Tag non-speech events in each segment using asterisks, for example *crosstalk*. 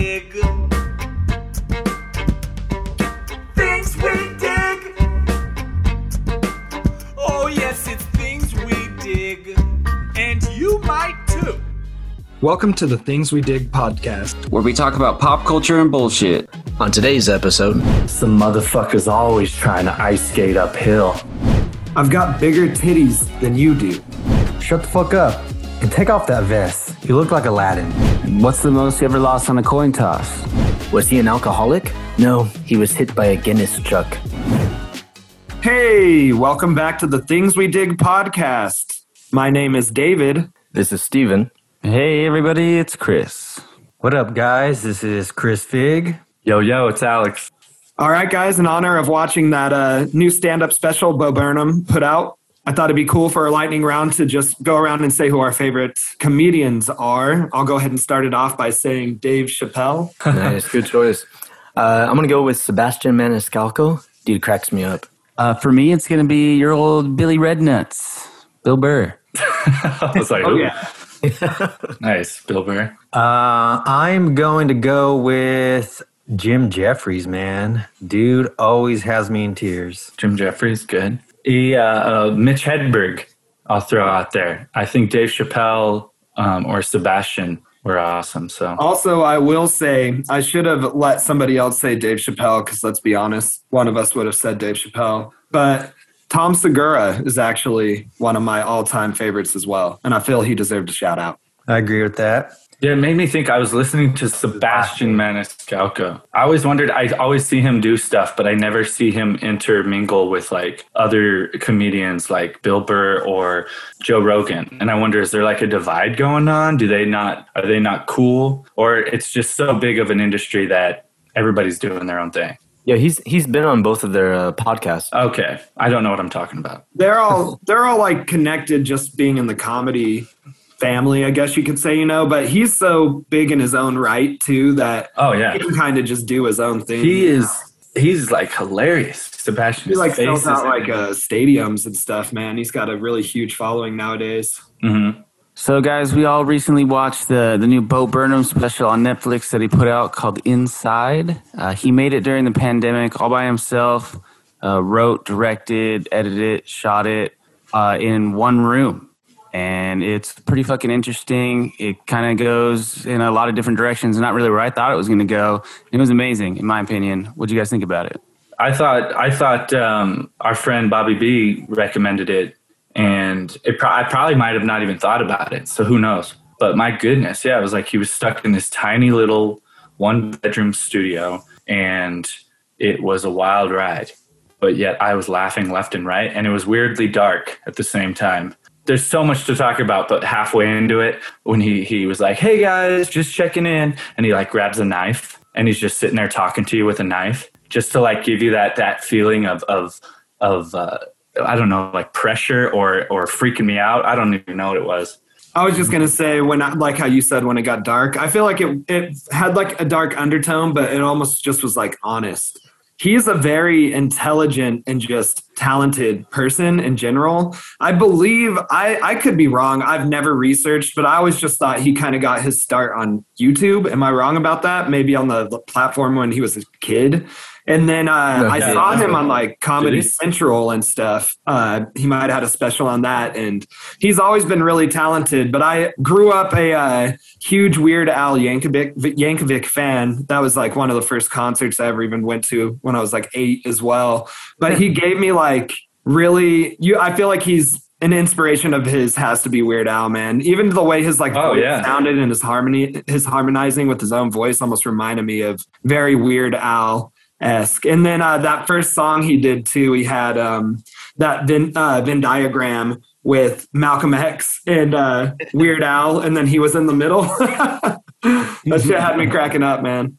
dig. Things we dig. Oh, yes, it's things we dig. And you might too. Welcome to the Things We Dig podcast. where we talk about pop culture and bullshit. On today's episode, Some motherfuckers always trying to ice skate uphill. I've got bigger titties than you do. Shut the fuck up and take off that vest. You look like Aladdin. What's the most you ever lost on a coin toss? was he an alcoholic? No, he was hit by a Guinness truck. Hey, welcome back to the Things We Dig podcast. My name is David. This is Steven. Hey, everybody, it's Chris. What up, guys? This is Chris Fig. Yo, yo, it's Alex. All right, guys, in honor of watching that uh, new stand up special Bo Burnham put out, I thought it'd be cool for a lightning round to just go around and say who our favorite comedians are. I'll go ahead and start it off by saying Dave Chappelle. *laughs* nice, good choice. Uh, I'm gonna go with Sebastian Maniscalco. Dude cracks me up. Uh, for me, it's going to be your old Billy Rednuts, Bill Burr. *laughs* I was like, Oh, yeah. *laughs* nice, Bill Burr. Uh, I'm going to go with Jim Jefferies, man. Dude always has me in tears. Jim Jefferies, good. Yeah, uh, Mitch Hedberg, I'll throw out there. I think Dave Chappelle um, or Sebastian were awesome. So Also, I will say I should have let somebody else say Dave Chappelle because let's be honest, one of us would have said Dave Chappelle. But Tom Segura is actually one of my all-time favorites as well, and I feel he deserved a shout out. I agree with that. Yeah, it made me think I was listening to Sebastian Maniscalco. I always wondered, I always see him do stuff, but I never see him intermingle with like other comedians like Bill Burr or Joe Rogan. And I wonder, is there like a divide going on? Do they not, are they not cool? Or it's just so big of an industry that everybody's doing their own thing? Yeah, he's he's been on both of their uh, podcasts. Okay. I don't know what I'm talking about. They're all they're all like connected, just being in the comedy family, I guess you could say, you know. But he's so big in his own right too that Oh, yeah. he can kind of just do his own thing. He is, he's like hilarious. Sebastian He like sells out like uh, stadiums and stuff, man. He's got a really huge following nowadays. Mhm. So, guys, we all recently watched the, the new Bo Burnham special on Netflix that he put out called Inside. Uh, he made it during the pandemic all by himself, uh, wrote, directed, edited, shot it uh, in one room. And it's pretty fucking interesting. It kind of goes in a lot of different directions, not really where I thought it was going to go. It was amazing, in my opinion. What do you guys think about it? I thought I thought um, our friend Bobby B recommended it, and it pro- I probably might have not even thought about it. So who knows? But my goodness, yeah, it was like he was stuck in this tiny little one bedroom studio, and it was a wild ride. But yet I was laughing left and right, and it was weirdly dark at the same time. There's so much to talk about, but halfway into it, when he he was like, "Hey guys, just checking in," and he like grabs a knife and he's just sitting there talking to you with a knife, just to like give you that that feeling of of of uh, I don't know, like pressure or or freaking me out. I don't even know what it was. I was just gonna say when I, like how you said when it got dark, I feel like it it had like a dark undertone, but it almost just was like honest. He's a very intelligent and just talented person in general. I believe I I could be wrong. I've never researched, but I always just thought he kind of got his start on YouTube. Am I wrong about that? Maybe on the, the platform when he was a kid. And then uh, I saw him on like Comedy? Central and stuff. Uh, he might have had a special on that, and he's always been really talented. But I grew up a uh, huge Weird Al Yankovic, Yankovic fan. That was like one of the first concerts I ever even went to when I was like eight as well. But he gave me like really, you. I feel like he's an inspiration of his has to be Weird Al, man. Even the way his like Oh, voice yeah. sounded and his harmony, his harmonizing with his own voice almost reminded me of very Weird Al esque. And then uh, that first song he did too, he had um, that Venn, uh, Venn diagram with Malcolm X and uh, Weird Al, and then he was in the middle. *laughs* that shit had me *laughs* cracking up, man.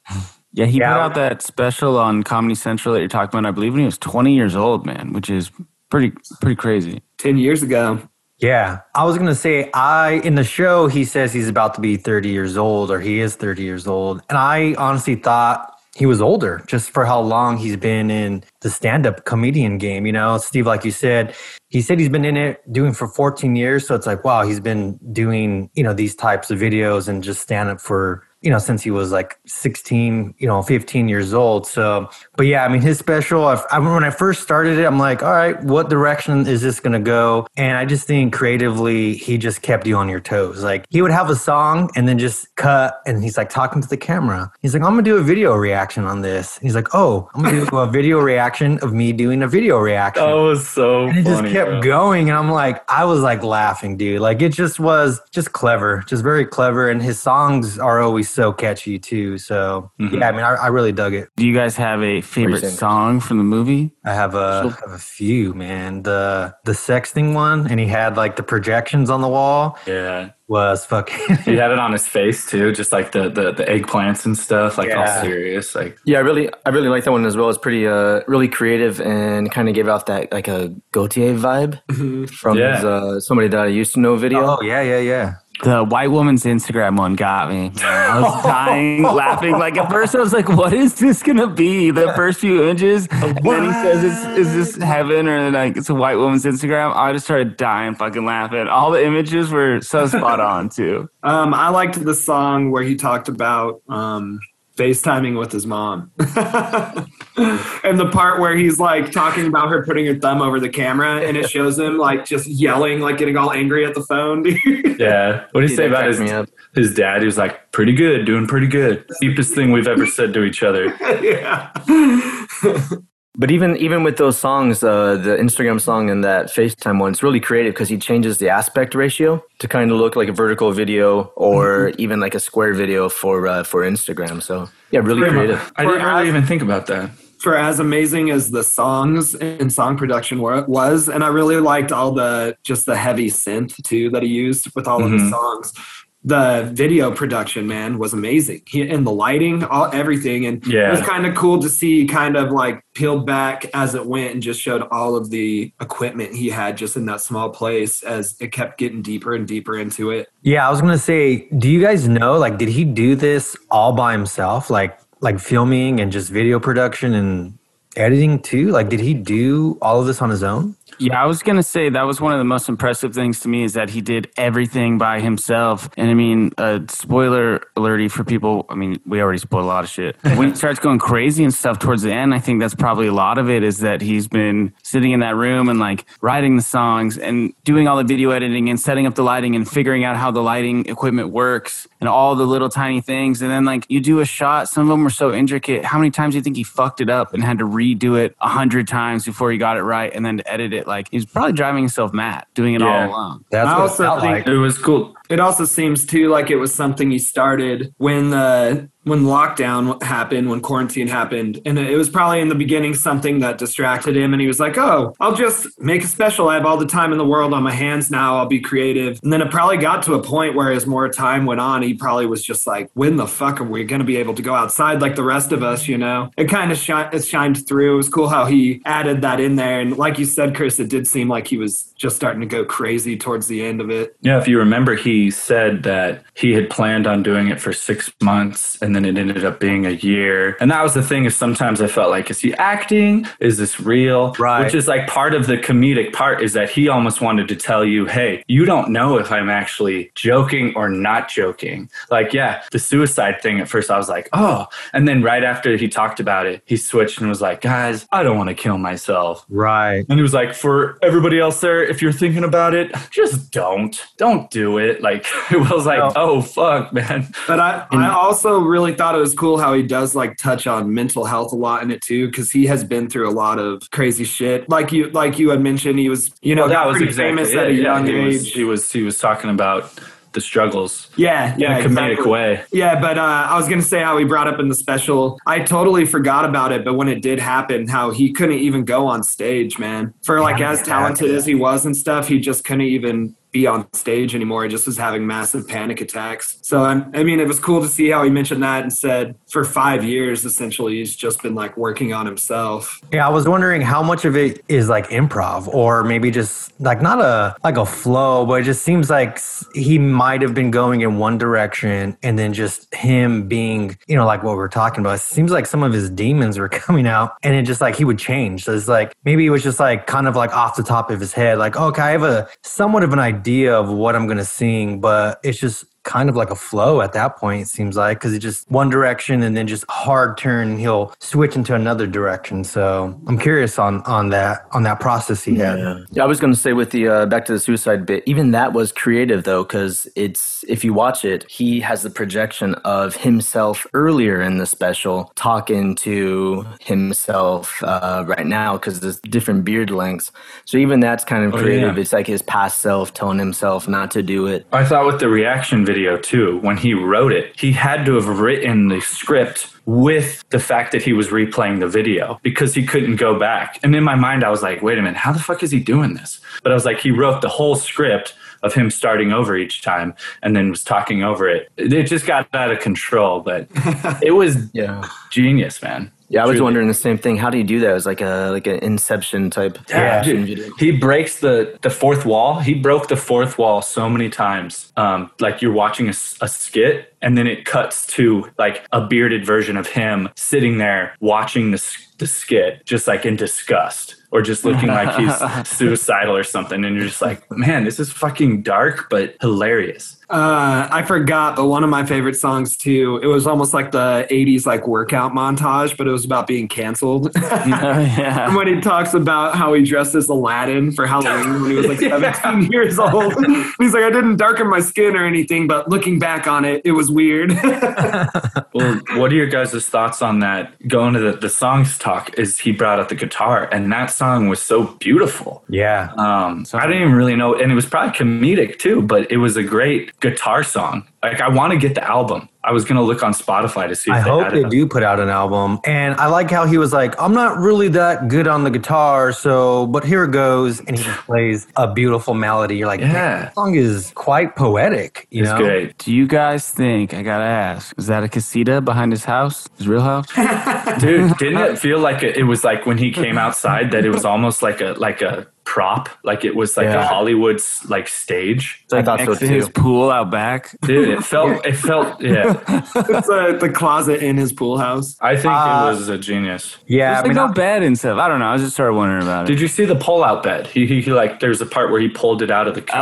Yeah, he Yeah. put out that special on Comedy Central that you're talking about, I believe, when he was 20 years old, man, which is pretty pretty crazy. Ten years ago. Yeah, I was gonna say I in the show he says he's about to be 30 years old or he is 30 years old, and I honestly thought he was older just for how long he's been in the stand-up comedian game. You know, Steve, like you said, he said he's been in it doing for 14 years, so it's like wow, he's been doing you know these types of videos and just stand up for you know, since he was like 16, you know, 15 years old. So, but yeah, I mean, his special, I, I, when I first started it, I'm like, all right, what direction is this going to go? And I just think creatively, he just kept you on your toes. Like, he would have a song and then just cut, and he's like talking to the camera. He's like, I'm going to do a video reaction on this. And he's like, oh, I'm going to do a *laughs* video reaction of me doing a video reaction. That was so And it just kept bro. going, and I'm like, I was like laughing, dude. Like it just was just clever, just very clever, and his songs are always so catchy too. So Mhm. yeah, I mean, I, I really dug it. Do you guys have a favorite song from the movie? I have a have a few, man. The the sexting one, and he had like the projections on the wall Yeah. was fucking. He had it on *laughs* his face too, just like the the, the eggplants and stuff, like Yeah. all serious. Like Yeah, I really, I really like that one as well. It's pretty, uh, really creative and kind of gave off that like a Gotye vibe from Yeah. his, uh, somebody that I used to know video. oh yeah, yeah, yeah. The white woman's Instagram one got me. I was *laughs* dying laughing. Like at first, I was like, "What is this gonna be?" The first few images, and then he says, it's, "Is this heaven?" Or like, "It's a white woman's Instagram." I just started dying, fucking laughing. All the images were so spot on too. *laughs* Um, I liked the song where he talked about um, FaceTiming with his mom. *laughs* and the part where he's like talking about her putting her thumb over the camera and it shows him like just yelling, like getting all angry at the phone. *laughs* yeah. What do you say about his his dad? He was like, pretty good, doing pretty good. Deepest thing we've ever said to each other. *laughs* yeah. But even even with those songs, uh, the Instagram song and that FaceTime one, it's really creative because he changes the aspect ratio to kind of look like a vertical video or even like a square video for uh, for Instagram. So yeah, really creative. I didn't really even think about that. for as amazing as the songs and song production were, was, and I really liked all the just the heavy synth too that he used with all of his Mhm. songs. The video production, man, was amazing. He, and the lighting, all everything, and yeah. it was kind of cool to see kind of like peeled back as it went and just showed all of the equipment he had just in that small place as it kept getting deeper and deeper into it. Yeah, I was gonna say, do you guys know? Like, did he do this all by himself? Like, like filming and just video production and editing too? Like, did he do all of this on his own? Yeah, I was gonna say that was one of the most impressive things to me is that he did everything by himself. And I mean, uh, spoiler alerty for people. I mean, we already spoiled a lot of shit. When he *laughs* starts going crazy and stuff towards the end, I think that's probably a lot of it is that he's been sitting in that room and like writing the songs and doing all the video editing and setting up the lighting and figuring out how the lighting equipment works and all the little tiny things. And then like you do a shot, some of them were so intricate. How many times do you think he fucked it up and had to redo it a hundred times before he got it right and then to edit it? Like he's probably driving himself mad doing it Yeah. all alone. That's I what it also felt think- like. It was cool. It also seems too like it was something he started when the when lockdown happened, when quarantine happened, and it was probably in the beginning something that distracted him, and he was like, "Oh, I'll just make a special. I have all the time in the world on my hands now. I'll be creative." And then it probably got to a point where, as more time went on, he probably was just like, "When the fuck are we going to be able to go outside like the rest of us?" You know? It kind of shi- shined through. It was cool how he added that in there, and like you said, Chris, it did seem like he was just starting to go crazy towards the end of it. Yeah, if you remember, he said that he had planned on doing it for six months and then it ended up being a year. And that was the thing is sometimes I felt like, is he acting? Is this real? Right. Which is like part of the comedic part is that he almost wanted to tell you, hey, you don't know if I'm actually joking or not joking. Like, yeah, the suicide thing at first I was like, oh. And then right after he talked about it, he switched and was like, guys, I don't want to kill myself. Right. And he was like, for everybody else there, if you're thinking about it, just don't. Don't do it. Like, *laughs* it was like, No. oh, fuck, man. But I, I also really thought it was cool how he does like touch on mental health a lot in it too, because he has been through a lot of crazy shit. Like you, like you had mentioned, he was, you know, Well, that was exactly famous it. at a Yeah, young he age. Was, he was he was talking about the struggles yeah, yeah, in a comedic exactly. way. Yeah, but uh, I was gonna say how he brought up in the special. I totally forgot about it, but when it did happen, how he couldn't even go on stage, man. For like Yeah, as talented yeah. as he was and stuff, he just couldn't even be on stage anymore. I just was having massive panic attacks. So I'm, I mean, it was cool to see how he mentioned that and said for five years, essentially, he's just been like working on himself. Yeah, I was wondering how much of it is like improv or maybe just like not a like a flow, but it just seems like he might have been going in one direction and then just him being, you know, like what we're talking about. It seems like some of his demons were *laughs* coming out and it just like he would change. So it's like maybe it was just like kind of like off the top of his head, like, okay, I have a somewhat of an idea of what I'm gonna sing, but it's just kind of like a flow at that point. It seems like because it's just one direction and then just hard turn, and he'll switch into another direction. So I'm curious on on that on that process he had. Yeah. yeah, I was going to say with the uh, back to the suicide bit, even that was creative though, because it's if you watch it, he has the projection of himself earlier in the special talking to himself uh, right now because there's different beard lengths. So even that's kind of Oh, creative. yeah. It's like his past self telling himself not to do it. I thought with the reaction video too, when he wrote it, he had to have written the script with the fact that he was replaying the video because he couldn't go back. And in my mind, I was like, wait a minute, how the fuck is he doing this? But I was like, he wrote the whole script of him starting over each time and then was talking over it. It just got out of control, but *laughs* it was Yeah. genius, man. Yeah, I was Truly. wondering the same thing. How do you do that? It was like a like an Inception type. Yeah, dude. He breaks the the fourth wall. He broke the fourth wall so many times. Um, like you're watching a, a skit, and then it cuts to like a bearded version of him sitting there watching the the skit, just like in disgust, or just looking like he's *laughs* suicidal or something. And you're just like, man, this is fucking dark but hilarious. Uh, I forgot, but one of my favorite songs too. It was almost like the '80s like workout montage, but it was about being canceled. *laughs* *laughs* Yeah. And when he talks about how he dressed as Aladdin for Halloween when he was like *laughs* 17 years old. He's like, I didn't darken my skin or anything, but looking back on it, it was weird. Well, what are your guys' thoughts on that? Going to the, the songs talk, is he brought up the guitar, and that song was so beautiful. Yeah. Um, I didn't even really know, and it was probably comedic too, but it was a great guitar song. Like, I want to get the album. I was gonna look on Spotify to see. If I they hope had they it. do put out an album. And I like how he was like, I'm not really that good on the guitar, so, but here it goes. And he just *sighs* plays a beautiful melody. You're like, Yeah. yeah. That song is quite poetic, you It's know? great. Do you guys think, I gotta ask, is that a casita behind his house? His real house? *laughs* Dude, didn't it feel like it, it was like when he came outside that it was almost like a like a prop, like it was like a Hollywood like stage. I thought so Next to his too. pool out back? Dude, it felt *laughs* it felt yeah. it's uh, the closet in his pool house. I think Uh, it was a genius. Yeah. There's I like mean, no I- bed and stuff. I don't know. I just started wondering about it. Did you see the pull out bed? He, he, he like there's a part where he pulled it out of the couch.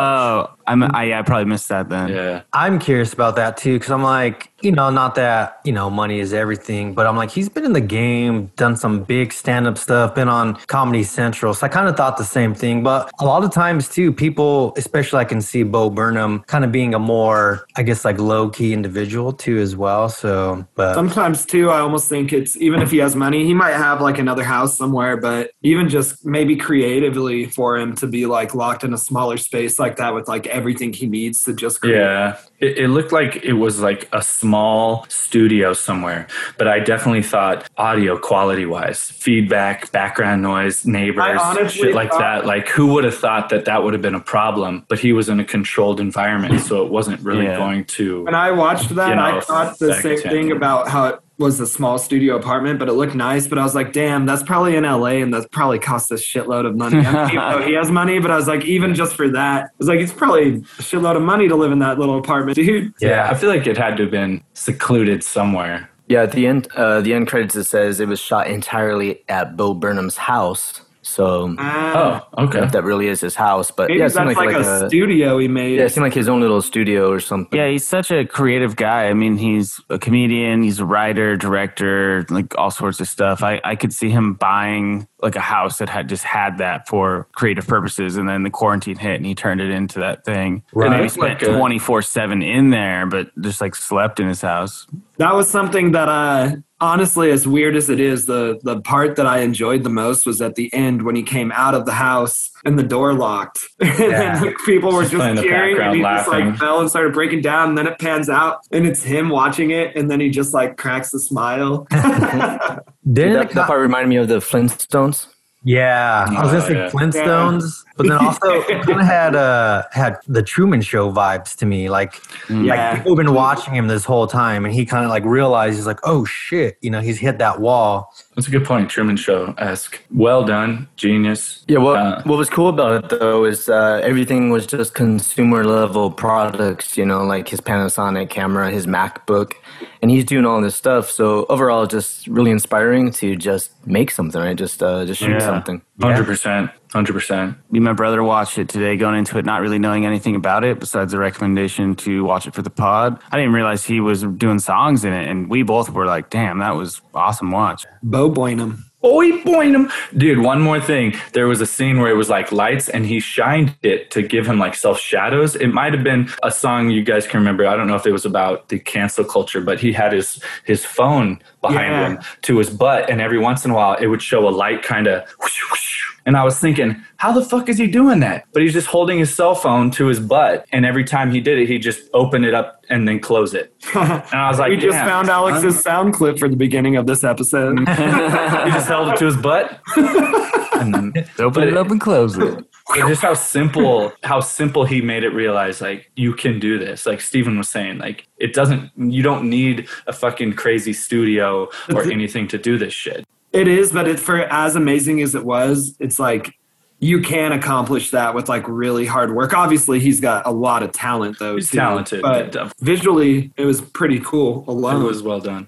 Oh, I'm, I, I probably missed that then. yeah. I'm curious about that too, because I'm like, you know, not that, you know, money is everything, but I'm like, he's been in the game, done some big stand up stuff, been on Comedy Central. So I kind of thought the same thing. But a lot of times too, people, especially I can see Bo Burnham kind of being a more, I guess, like low key individual too, as well. So, but Sometimes too, I almost think it's even if he has money, he might have like another house somewhere, but even just maybe creatively for him to be like locked in a smaller space like that with like everything he needs to just create. Yeah, it, it looked like it was like a small studio somewhere, but I definitely thought audio quality wise, feedback, background noise, neighbors, shit like thought- that. Like, who would have thought that that would have been a problem? But he was in a controlled environment, so it wasn't really Yeah. going to. When I watched that, You know, I thought the same thing about how it was a small studio apartment, but it looked nice. But I was like, damn, that's probably in LA and that's probably cost a shitload of money. I mean, even he has money, but I was like, even just for that, I was like, it's probably a shitload of money to live in that little apartment, dude. Yeah, I feel like it had to have been secluded somewhere. Yeah, at the end, uh, the end credits it says it was shot entirely at Bo Burnham's house. So Ah, Oh, okay. if that really is his house, but maybe yeah, it that's seemed like, like, a, a, studio he made. yeah, it seemed like his own little studio or something. Yeah, he's such a creative guy. I mean, he's a comedian, he's a writer, director, like all sorts of stuff. I, I could see him buying like a house that had just had that for creative purposes, and then the quarantine hit and he turned it into that thing. Right. And he spent twenty four seven in there, but just like slept in his house. That was something that uh honestly as weird as it is, the the part that I enjoyed the most was at the end when he came out of the house and the door locked. *laughs* and Yeah. then, like, people were Just just, the cheering and background he just like fell and started breaking down and then it pans out and it's him watching it and then he just like cracks a smile. *laughs* didn't that, that part reminded me of the Flintstones. Yeah, I was gonna Oh, say yeah. Flintstones, but then also *laughs* kind of had uh had the Truman Show vibes to me. Like, Yeah. like people have been watching him this whole time, and he kind of like realized he's like, oh shit, you know, he's hit that wall. That's a good point. Truman Show esque. Well done. Genius. Yeah, what Uh, what was cool about it though is uh, everything was just consumer level products. You know, like his Panasonic camera, his MacBook, and he's doing all this stuff. So overall, just really inspiring to just make something, right? Just uh, just shoot Yeah. something. Hundred percent. Hundred percent. Me and my brother watched it today, going into it not really knowing anything about it besides the recommendation to watch it for the pod. I didn't realize he was doing songs in it, and we both were like, "Damn, that was awesome watch." Bo Boynham. Boy, boy, dude. One more thing. There was a scene where it was like lights, and he shined it to give him like self shadows. It might have been a song you guys can remember. I don't know if it was about the cancel culture, but he had his his phone behind Yeah. him to his butt, and every once in a while it would show a light kind of. And I was thinking, how the fuck is he doing that? But he's just holding his cell phone to his butt, and every time he did it, he just opened it up and then close it. *laughs* And I was like, we just "Damn." found Alex's sound clip for the beginning of this episode. *laughs* he just held it to his butt. *laughs* and then Open it up and close it. But just how simple how simple he made it realize like you can do this like Stephen was saying like it doesn't you don't need a fucking crazy studio or anything to do this shit It is, but it, for as amazing as it was, it's like you can accomplish that with like really hard work. Obviously, he's got a lot of talent though. He's too, talented. but It visually, it was pretty cool alone. it was well done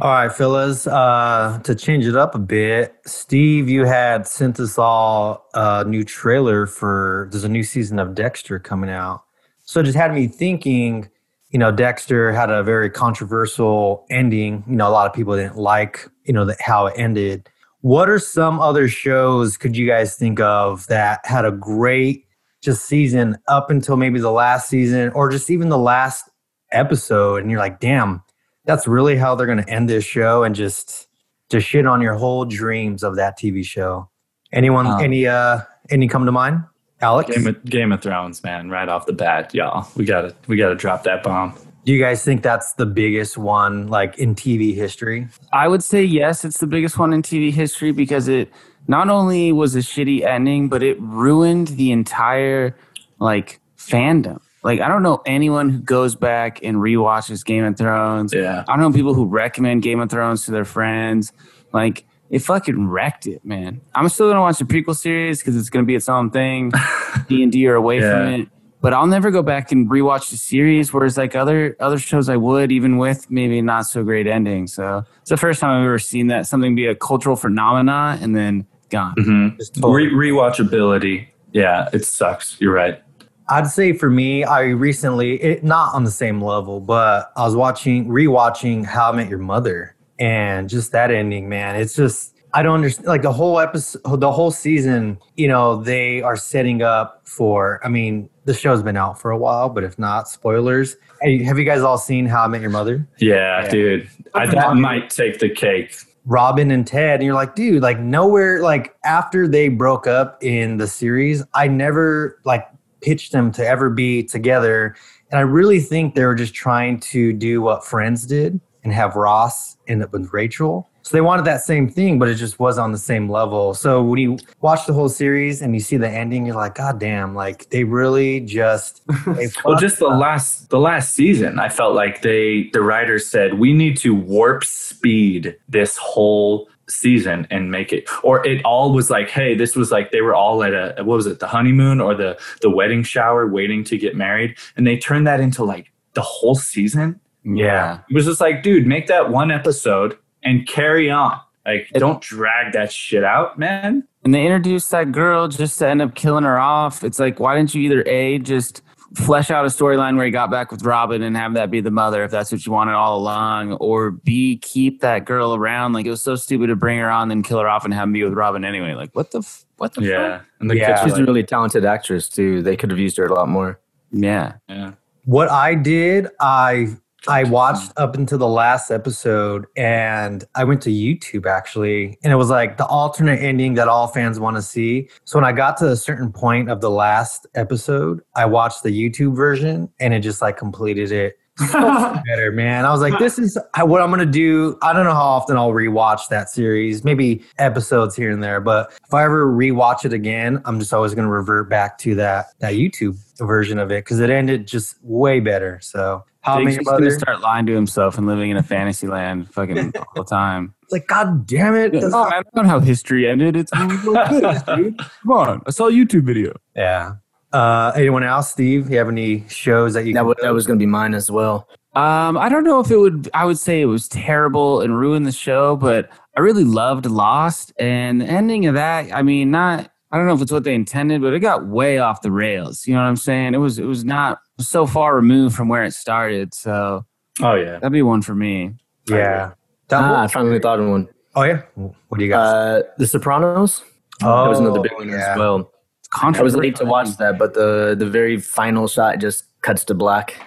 All right, fellas. Uh, to change it up a bit, Steve, you had sent us all a new trailer for. There's a new season of Dexter coming out, so it just had me thinking. You know, Dexter had a very controversial ending. You know, a lot of people didn't like you know that how it ended. What are some other shows could you guys think of that had a great just season up until maybe the last season or just even the last episode and you're like, damn, that's really how they're going to end this show and just to shit on your whole dreams of that TV show. Anyone, Um, any, uh, any come to mind? Alex, game of, game of thrones man right off the bat y'all we gotta we gotta drop that bomb do you guys think that's the biggest one like in TV history? I would say yes, it's the biggest one in TV history because it not only was a shitty ending, but it ruined the entire like fandom. Like I don't know anyone who goes back and rewatches Game of Thrones. yeah I don't know people who recommend Game of Thrones to their friends. Like it fucking wrecked it, man. I'm still gonna watch the prequel series because it's gonna be its own thing. *laughs* D and D are away Yeah. from it. But I'll never go back and rewatch the series. Whereas like other other shows, I would even with maybe not so great ending. So it's the first time I've ever seen that something be a cultural phenomena and then gone. hmm totally- Re- rewatchability yeah it sucks you're right I'd say for me, I recently, it, not on the same level, but I was watching, rewatching How I Met Your Mother, and just that ending, man. It's just I don't understand. Like the whole episode, the whole season, you know, they are setting up for. I mean, the show's been out for a while, but if not, spoilers. Hey, have you guys all seen How I Met Your Mother? yeah, Yeah. dude I, that might take the cake Robin and Ted, and you're like, dude, like nowhere, like after they broke up in the series, I never like pitched them to ever be together. And I really think they were just trying to do what Friends did and have Ross end up with Rachel. So they wanted that same thing, but it just was on the same level. So when you watch the whole series and you see the ending, you're like, God damn, like they really just *laughs* they well just the up. last the last season i felt like they the writers said we need to warp speed this whole season and make it or it all was like hey this was like they were all at a what was it the honeymoon or the the wedding shower waiting to get married and they turned that into like the whole season Yeah. it was just like dude make that one episode and carry on like don't drag that shit out man And they introduced that girl just to end up killing her off. It's like, why didn't you either A, just flesh out a storyline where he got back with Robin and have that be the mother if that's what you wanted all along, or B, keep that girl around? Like, it was so stupid to bring her on, then kill her off and have him be with Robin anyway. Like, what the, f- what the yeah and the Yeah. kids She's were a really talented actress too. They could have used her a lot more. Yeah. yeah What I did, I I watched up until the last episode and I went to YouTube actually, and it was like the alternate ending that all fans want to see. So when I got to a certain point of the last episode, I watched the YouTube version and it just like completed it so *laughs* better, man. I was like, this is what I'm gonna do. I don't know how often I'll rewatch that series, maybe episodes here and there, but if I ever rewatch it again, I'm just always gonna revert back to that that YouTube version of it because it ended just way better. So Jake's Met just gonna start lying to himself and living in a fantasy land fucking *laughs* all the time. it's like God damn it. Yeah, that's no, not- man, that's not how history ended. It's like this, *laughs* dude. Come on. I saw a YouTube video. yeah. Uh, anyone else, Steve? You have any shows that you That, can w- that was going to be mine as well. Um, I don't know if it would. I would say it was terrible and ruined the show, but I really loved Lost, and the ending of that. I mean, not I don't know if it's what they intended, but it got way off the rails. You know what I'm saying? It was it was not so far removed from where it started. So Oh yeah. that'd be one for me. Yeah. That Ah, I finally thought of one. oh yeah. What do you got? Uh, the Sopranos. oh, that was another big one yeah. as well. It's I was late to watch that, but the the very final shot just cuts to black.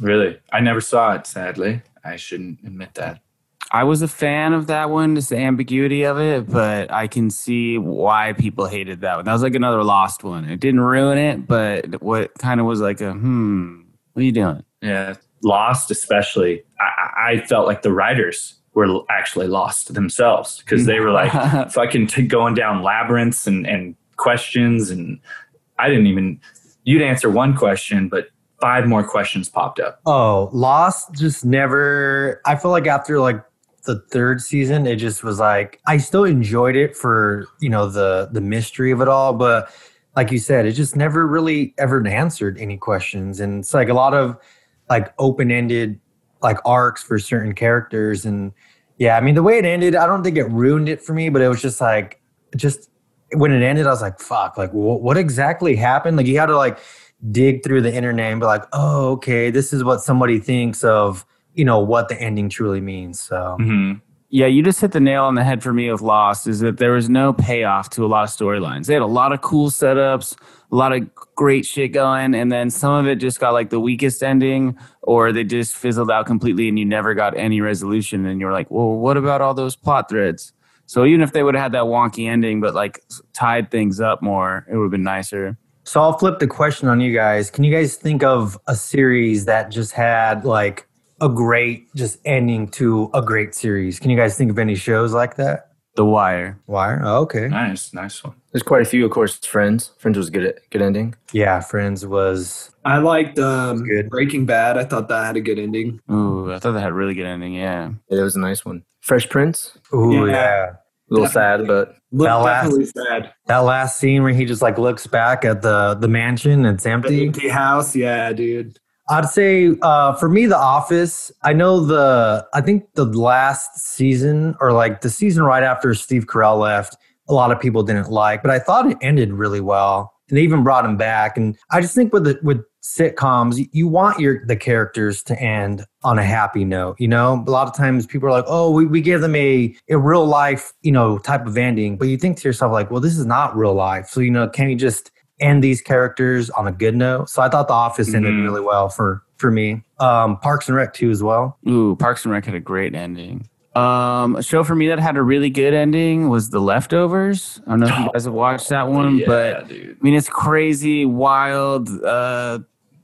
Really? I never saw it, sadly. I shouldn't admit that. I was a fan of that one, just the ambiguity of it, but I can see why people hated that one. That was like another lost one. It didn't ruin it, but what kind of was like a hmm, what are you doing? Yeah. Lost, especially. I, I- I felt like the writers were actually lost themselves because they were *laughs* like fucking t- going down labyrinths and, and questions. And I didn't even, you'd answer one question, but five more questions popped up. Oh, Lost just never. I feel like after like the third season, it just was like I still enjoyed it for you know the the mystery of it all, but like you said, it just never really ever answered any questions, and it's like a lot of like open ended like arcs for certain characters, and yeah, I mean the way it ended, I don't think it ruined it for me, but it was just like just when it ended, I was like, fuck, like wh- what exactly happened? Like you had to like dig through the internet and be like, oh, okay, this is what somebody thinks of, you know, what the ending truly means. So hmm Yeah, you just hit the nail on the head for me with Lost is that there was no payoff to a lot of storylines. They had a lot of cool setups, a lot of great shit going, and then some of it just got like the weakest ending, or they just fizzled out completely and you never got any resolution. And you're like, well, what about all those plot threads? So even if they would have had that wonky ending, but like tied things up more, it would have been nicer. So I'll flip the question on you guys. Can you guys think of a series that just had like a great just ending to a great series? Can you guys think of any shows like that? The Wire. Wire? Oh, okay. Nice, nice one. There's quite a few, of course. Friends. Friends was good. At, good ending. Yeah, Friends was I liked um, Good. Breaking Bad. I thought that had a good ending. Ooh, I thought that had a really good ending. Yeah. Yeah, that was a nice one. Fresh Prince. Ooh, Yeah. yeah. A little Definitely. sad, but Look, That last- sad. That last scene where he just like looks back at the the mansion, it's The empty. empty house. Yeah, dude. I'd say uh, for me, The Office. I know the. I think the last season, or like the season right after Steve Carell left, a lot of people didn't like, but I thought it ended really well, and they even brought him back. And I just think with the, with sitcoms, you- want your the characters to end on a happy note. You know, a lot of times people are like, "Oh, we, we give them a a real life, you know, type of ending," but you think to yourself like, "Well, this is not real life." So you know, can you just end these characters on a good note? So I thought The Office ended Mhm. really well for for me. Um, Parks and Rec too as well. Ooh, Parks and Rec had a great ending. Um, a show for me that had a really good ending was The Leftovers. I don't know if you *gasps* guys have watched that one, yeah, but dude. I mean, it's crazy, wild. Uh,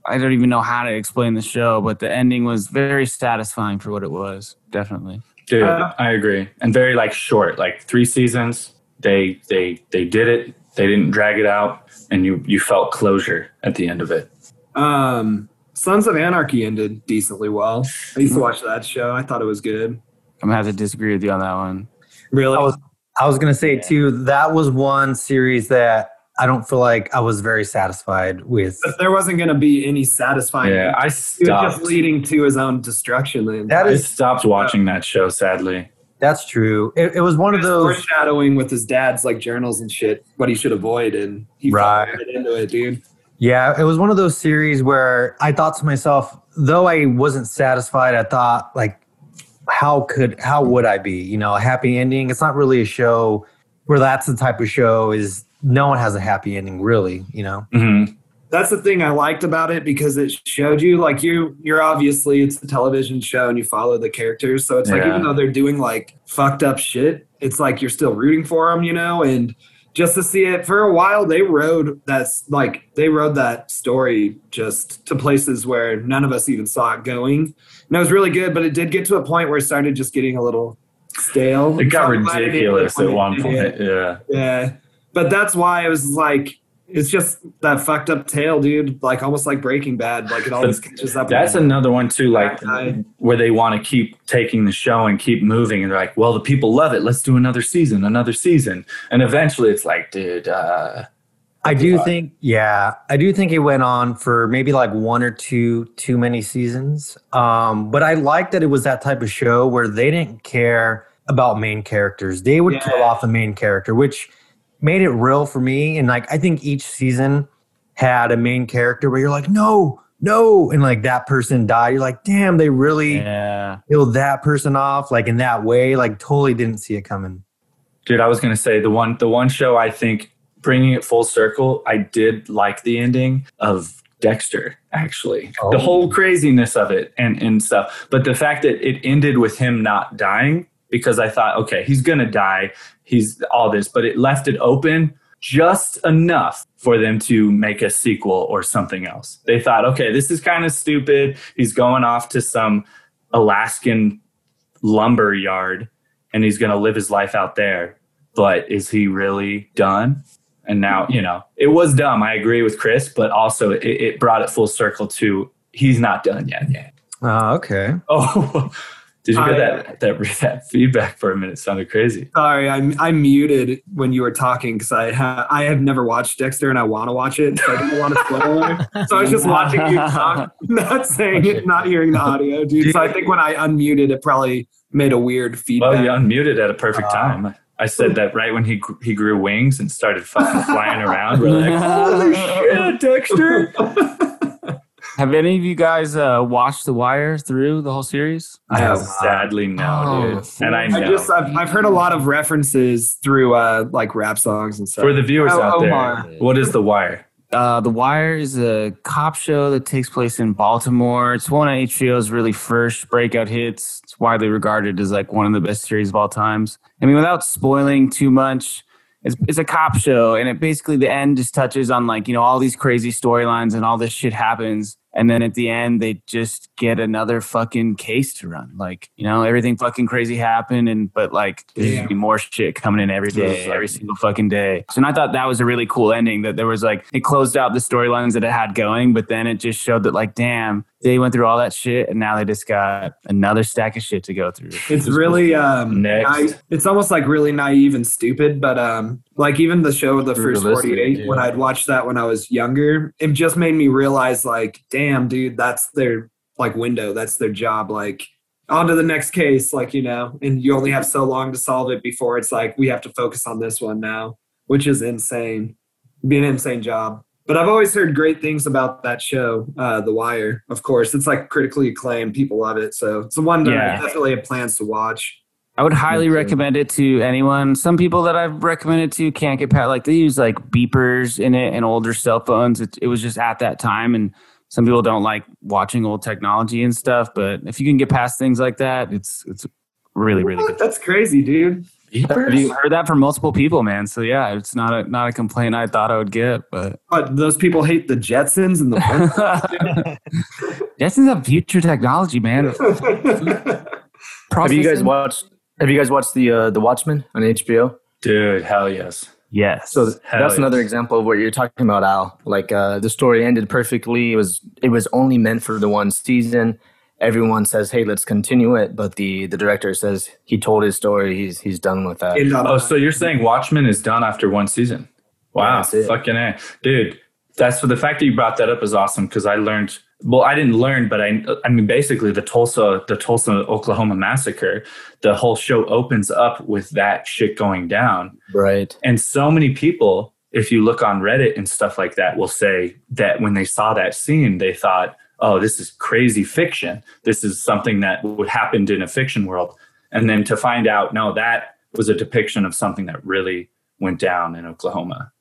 I don't even know how to explain the show, but the ending was very satisfying for what it was. Definitely. Dude, Uh, I agree. And very like short, like three seasons. They they they did it. They didn't drag it out, and you you felt closure at the end of it. Um, Sons of Anarchy ended decently well. I used to watch that show. I thought it was good. I'm gonna have to disagree with you on that one. Really? I was I was gonna say too that was one series that I don't feel like I was very satisfied with. But there wasn't going to be any satisfying. Yeah, I He was just stopped. leading to his own destruction. The That I stopped watching that show. Sadly, that's true. It, it was one of those. foreshadowing with his dad's like journals and shit. What he should avoid, and he Right. right into it, dude. Yeah, it was one of those series where I thought to myself, though I wasn't satisfied, I thought like, how could how would I be? You know, a happy ending. It's not really a show where that's the type of show is no one has a happy ending really. You know. hmm That's the thing I liked about it because it showed you like you you're obviously it's a television show and you follow the characters, so it's like Yeah. even though they're doing like fucked up shit, it's like you're still rooting for them, you know, and just to see it for a while they rode that's like they rode that story just to places where none of us even saw it going and it was really good but it did get to a point where it started just getting a little stale it got So I'm glad it didn't ridiculous at one point. Yeah, Yeah. But that's why it was like it's just that fucked up tale, dude. Like almost like Breaking Bad. Like it always catches up. that's with another one too. Like Backside. where they want to keep taking the show and keep moving, and they're like, "Well, the people love it. Let's do another season, another season." And eventually, it's like, dude, uh, I do thought. think, yeah, I do think it went on for maybe like one or two too many seasons. Um, but I like that it was that type of show where they didn't care about main characters. They would Yeah. kill off the main character, which made it real for me. And like I think each season had a main character where you're like, no, no, and like that person died. You're like, damn, they really Yeah. killed that person off like in that way. Like totally didn't see it coming. Dude, I was gonna say the one the one show I think bringing it full circle, I did like the ending of Dexter. Actually, Oh. the whole craziness of it and and stuff, but the fact that it ended with him not dying because I thought, okay, he's gonna die, he's all this, but it left it open just enough for them to make a sequel or something else. They thought, okay, this is kind of stupid. He's going off to some Alaskan lumber yard and he's going to live his life out there. But is he really done? And now, you know, it was dumb. I agree with Chris, but also it, it brought it full circle to he's not done yet. yet. Oh, okay. Oh, *laughs* *laughs* did you get I, that, that *laughs* that feedback for a minute? It sounded crazy. Sorry, I I muted when you were talking because I ha- I have never watched Dexter and I want to watch it, so I didn't want to spoil. So I was just watching you *laughs* talk, *laughs* not saying it, not hearing the audio, dude. So I think when I unmuted, it probably made a weird feedback. Well, you unmuted at a perfect uh, time. I said that right when he he grew wings and started fucking flying around. We're like, holy shit, Dexter! Have any of you guys uh, watched The Wire through the whole series? I have Sadly, no, Oh, dude. And I know I just I've, I've heard a lot of references through uh like rap songs and stuff. for the viewers Oh, out there, Omar. what is the wire? Uh, the Wire is a cop show that takes place in Baltimore. It's one of HBO's really first breakout hits. It's widely regarded as like one of the best series of all times. I mean, without spoiling too much, it's, it's a cop show, and it basically the end just touches on like you know all these crazy storylines and all this shit happens, and then at the end they just get another fucking case to run. Like you know everything fucking crazy happened, and but like there's Yeah. gonna be more shit coming in every day, every single fucking day. So and I thought that was a really cool ending that there was like it closed out the storylines that it had going, but then it just showed that like damn they went through all that shit and now they just got another stack of shit to go through. It's really um Next. nai- it's almost like really naive and stupid, but um like even the show The First 48 yeah. when I'd watched that when I was younger, it just made me realize like damn dude, that's their like window, that's their job like on to the next case like you know, and you only have so long to solve it before it's like we have to focus on this one now, which is insane. Be an insane job. But I've always heard great things about that show, uh, The Wire. Of course, it's like critically acclaimed. People love it, so it's the one that Yeah. I definitely have plans to watch. I would highly recommend it to anyone. Some people that I've recommended to can't get past like they use like beepers in it and older cell phones. It, it was just at that time, and some people don't like watching old technology and stuff. But if you can get past things like that, it's it's really really What? good. That's crazy, dude. Have you heard that from multiple people, man? So yeah, it's not a not a complaint I thought I would get, but *laughs* But those people hate the Jetsons and the. *laughs* Jetsons have future technology, man. *laughs* Have you guys watched? Have you guys watched the uh, the Watchmen on HBO? Dude, hell yes. Yes. So Hell that's yes. another example of what you're talking about, Al. Like uh, the story ended perfectly. It was it was only meant for the one season. Everyone says, "Hey, let's continue it," but the the director says he told his story. He's he's done with that. Uh, Oh, so you're saying Watchmen is done after one season? Wow, that's it. fucking a, dude. That's for the fact that you brought that up is awesome because I learned. Well, I didn't learn, but I, I mean, basically, the Tulsa, the Tulsa, Oklahoma massacre. The whole show opens up with that shit going down, Right. and so many people, if you look on Reddit and stuff like that, will say that when they saw that scene, they thought, "Oh, this is crazy fiction. This is something that would happen in a fiction world." And then to find out, no, that was a depiction of something that really went down in Oklahoma.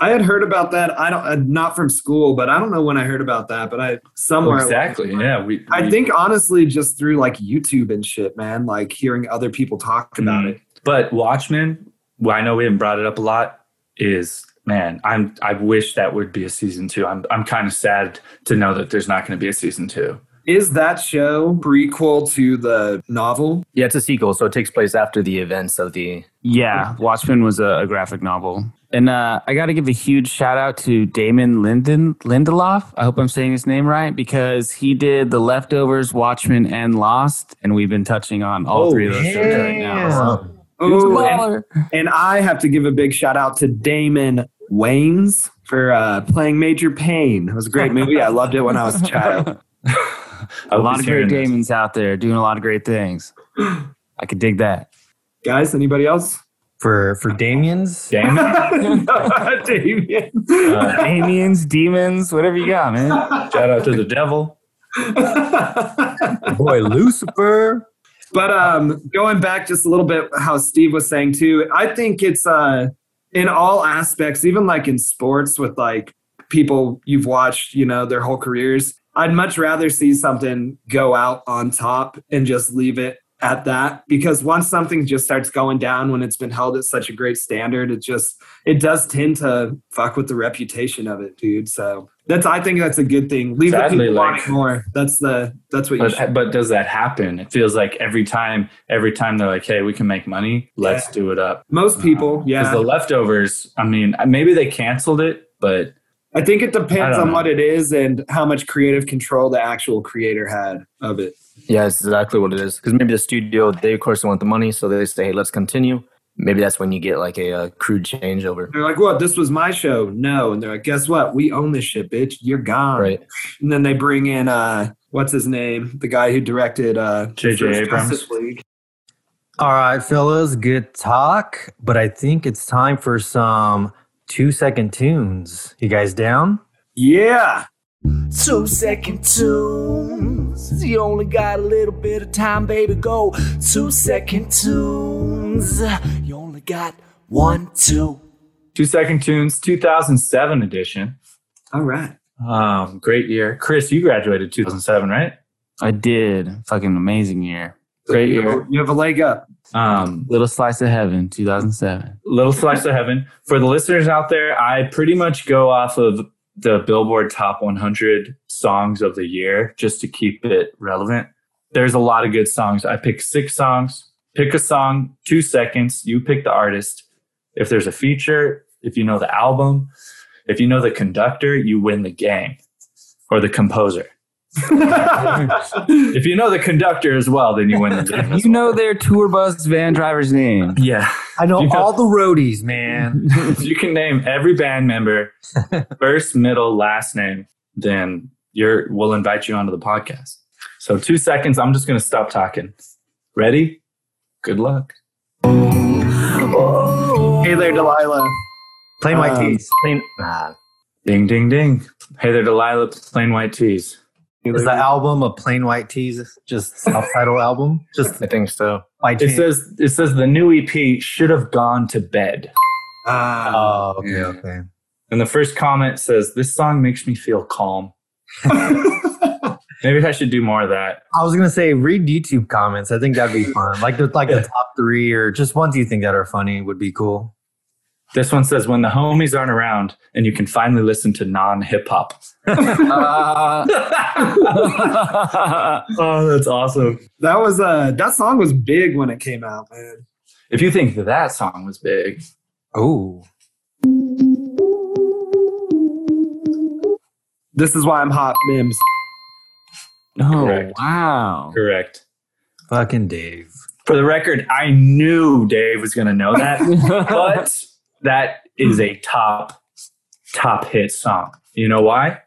I had heard about that. I don't, uh, not from school, but I don't know when I heard about that. But I somewhere exactly. Yeah. We. I we- think honestly, just through like YouTube and shit, man. Like hearing other people talk about Mhm. it. But Watchmen, well, I know we haven't brought it up a lot. Is man, I'm. I wish that would be a season two. I'm. I'm kind of sad to know that there's not going to be a season two. Is that show prequel to the novel? Yeah, it's a sequel, so it takes place after the events of the. Yeah, Watchmen was a, a graphic novel. And uh, I got to give a huge shout out to Damon Linden Lindelof. I hope I'm saying his name right because he did The Leftovers, Watchmen, and Lost. And we've been touching on all Oh, three of those shows right now. Oh, and, and I have to give a big shout out to Damon Wayans for uh, playing Major Payne. It was a great movie. I loved it when I was a *laughs* child. A lot of great Damons out there doing a lot of great things. I could dig that. Guys, anybody else? for for Damien's. Damon. *laughs* *laughs* Damien. Uh, Aliens, demons, whatever you got, man. shout out to the devil. Boy, Lucifer. But um, going back just a little bit, how Steve was saying too, I think it's uh, in all aspects, even like in sports with like people you've watched, you know, their whole careers. I'd much rather see something go out on top and just leave it at that because once something just starts going down when it's been held at such a great standard, it just it does tend to fuck with the reputation of it, dude. So that's I think that's a good thing. Leave Sadly, the people like- wanting more. That's the that's what you should But but does that happen? It feels like every time every time they're like, "Hey, we can make money. Let's Yeah. do it up." most um, people, Because yeah. the leftovers, I mean, maybe they canceled it, but I think it depends on know. what it is and how much creative control the actual creator had of it. Yeah, it's exactly what it is. Because maybe the studio, they of course want the money, so they say, "Hey, let's continue." Maybe that's when you get like a, uh crude changeover, They're like, "What? This was my show." No, and they're like, "Guess what? We own this shit, bitch. You're gone." right? And then they bring in uh, what's his name? The guy who directed uh, J.J. Abrams. Justice League. All right, fellas, good talk. But I think it's time for some two second tunes. You guys down? Yeah. Two second tunes. You only got a little bit of time, baby. Go. Two second tunes. You only got one, two. Two Second Tunes 2007 edition. All right. Um, great year. Chris, you graduated 2007, right? I did. Fucking amazing year. Great You year. have, you have a leg up. Um, Little Slice of Heaven, 2007. little slice of heaven for the listeners out there. I pretty much go off of the Billboard Top 100 songs of the year just to keep it relevant. There's a lot of good songs. I pick six songs. Pick a song, two seconds. You pick the artist. If there's a feature, if you know the album, if you know the conductor, you win the game or the composer. *laughs* if you know the conductor as well, then you win the game. as You know their tour bus van driver's name. Yeah. I know You know- all the roadies, man. you can name every band member, *laughs* first, middle, last name, then you're we'll invite you onto the podcast. So two seconds, I'm just gonna stop talking. Ready? Good luck. Hey there, Delilah. Plain white Um, T's. Plain, ah, Ding ding ding. Hey there, Delilah, plain white T's. Is the album a plain white T's? Just self-title album? Just I think so. white It T's? says it says the new EP should have gone to bed. Ah. Oh, okay, Yeah. okay. And the first comment says, This song makes me feel calm. *laughs* Maybe I should do more of that. I was gonna say read YouTube comments. I think that'd be fun. Like the like the top three or just ones you think that are funny would be cool. This one says, When the homies aren't around and you can finally listen to non hip hop. Uh, *laughs* *laughs* Oh, that's awesome. that was uh that song was big when it came out, man. If you think that that song was big, Oh, This is why I'm hot, Mims. Oh, Correct. wow. correct. fucking Dave. For the record, I knew Dave was going to know that, *laughs* but that is a top, top hit song. You know why?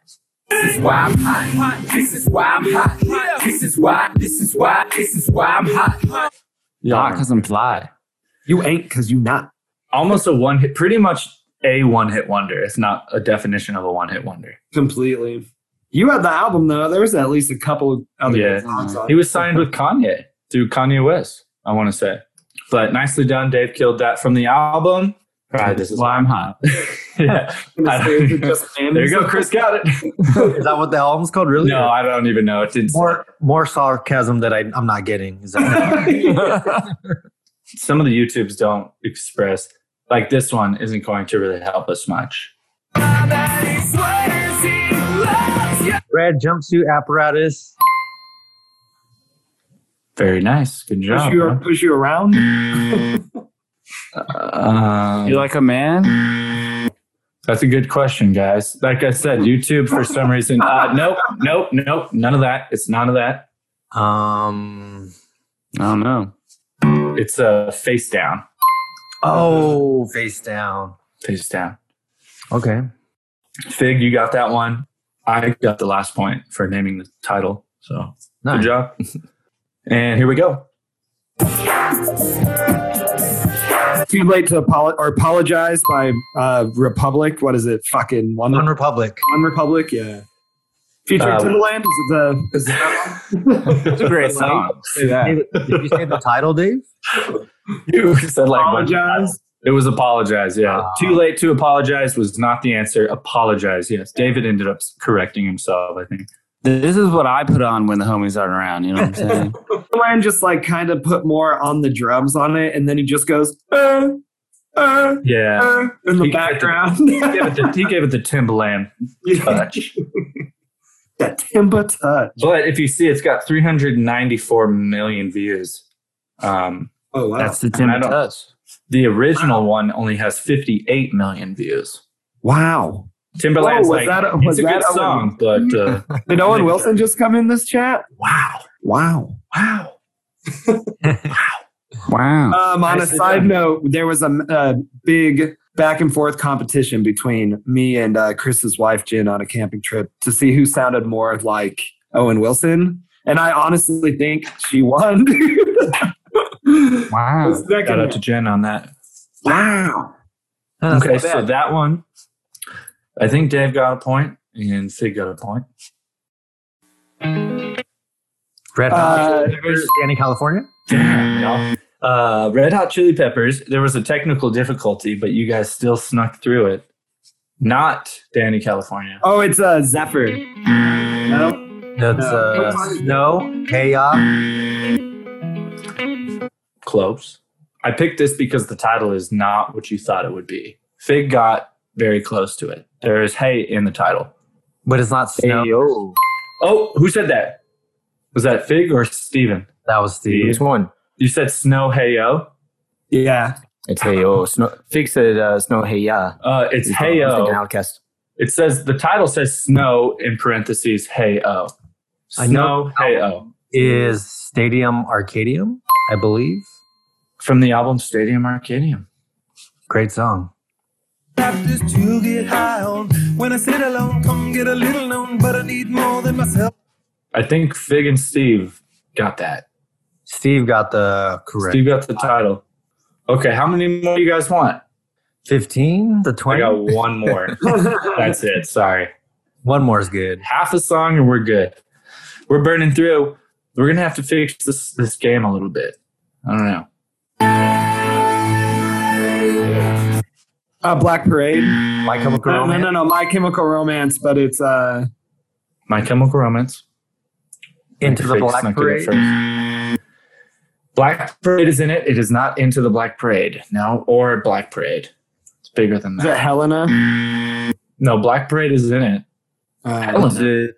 This is why I'm hot. This is why I'm hot. This is why. This is why. This is why I'm hot. Not because I'm fly. You ain't because you not. Almost a one hit, pretty much a one hit wonder. It's not a definition of a one hit wonder. Completely. You had the album though. There was at least a couple of other Yeah. songs on He was signed with Kanye through Kanye West, I want to say. But nicely done. Dave killed that from the album. Right, this is why I'm hot. *laughs* *laughs* yeah. Is it just *laughs* there you go. Chris got it. Is that what the album's called? Really? no, I don't even know. It didn't. More more sarcasm that I I'm not getting. Is that Some of the YouTubes don't express like this one isn't going to really help us much. Red jumpsuit apparatus? Very nice. Good push job. you bro. push you around. Um, you like a man? that's a good question, guys. Like I said, YouTube for some reason. Uh, nope, nope, nope. None of that. It's none of that. Um. I don't know. It's a uh, face down. Oh, face down. Face down. Okay. Fig, you got that one. I got the last point for naming the title. So Nice. good job. *laughs* and here we go. Too late to apolo- or apologize by uh, Republic. What is it? Fucking one, One Republic. one Republic. Yeah. Featuring Uh, Timbaland. Is it the? Is it that one? *laughs* It's a great song. Did you say the title, Dave? *laughs* You said like Apologize. It was apologize. Yeah. Too late to apologize was not the answer. Apologize. Yes. David ended up correcting himself. I think. This is what I put on when the homies aren't around. You know what I'm saying? *laughs* Timbaland just like kind of put more on the drums on it, and then he just goes uh, uh, Yeah. uh, in the He- background. He gave it the, he gave it the Timbaland *laughs* touch. *laughs* that Timba touch. But if you see, it's got 394 million views. Um, Oh wow. That's the I Timber touch. The original one only has 58 million views. wow. Timbaland's Whoa, was like, that a- it's was a good that Owen- song, but uh, *laughs* Did Owen Wilson just come in this chat? wow, Wow. wow. *laughs* Wow. Um, on a side done. note, there was a, a big back and forth competition between me and uh, Chris's wife, Jen, on a camping trip to see who sounded more like Owen Wilson. And I honestly think she won. *laughs* *gasps* Wow. Shout out to Jen on that. wow. That's okay, so bad. that one, I think Dave got a point and Fig got a point. Red Hot Uh, Chili Peppers, Dani California. Damn. Uh, Red Hot Chili Peppers. There was a technical difficulty, but you guys still snuck through it. Not Dani California. Oh, it's uh, Zephyr. No. That's No. uh, Snow. Hey, uh, Close. I picked this because the title is not what you thought it would be. Fig got very close to it. There is hey in the title. but it's not Snow. yo. Oh, who said that? Was that Fig or Steven? That was Steve. Which one? You said snow hey yo. Yeah. It's hey yo. Snow. Fig said uh, snow hey ya. Uh, it's He's hey thinking yo. OutKast. It says the title says snow in parentheses hey. I know. Snow hey oh. Is Stadium Arcadium, I believe. From the album Stadium Arcadium. Great song. Baptist to get high on. When I sit alone, come get a little known, but I need more than myself. I think Fig and Steve got that. Steve got the correct. Steve got the title. Okay, how many more you guys want? 15, the I 20. got one more. *laughs* That's it. Sorry. One more is good. Half a song and we're good. We're burning through. We're gonna have to fix this this game a little bit. I don't know. Uh, Black Parade. My Chemical No, no, Romance. no, no. My Chemical Romance, but it's uh, My Chemical Romance. Into the Black Parade. Black Parade is in it. It is not into the Black Parade. No, or Black Parade. It's bigger than is it that. Helena? No, Black Parade is in it. Uh, Is it-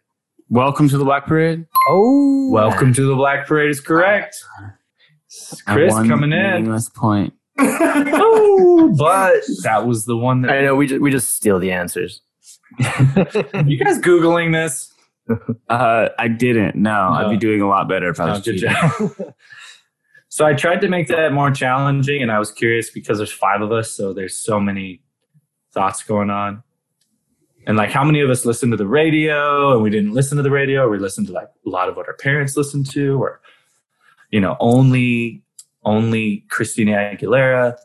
Welcome to the Black Parade. Oh, Welcome to the Black Parade is correct. At Chris one coming in. meaningless point. *laughs* Oh, but that was the one that I know we just, we just steal the answers. *laughs* you guys googling this. Uh, I didn't. No, I'd be doing a lot better if I was good cheating. job. *laughs* so I tried to make that more challenging, and I was curious because there's five of us, so there's so many thoughts going on. And like, how many of us listen to the radio, and we didn't listen to the radio, we listened to like a lot of what our parents listened to, or you know, only only Christina Aguilera.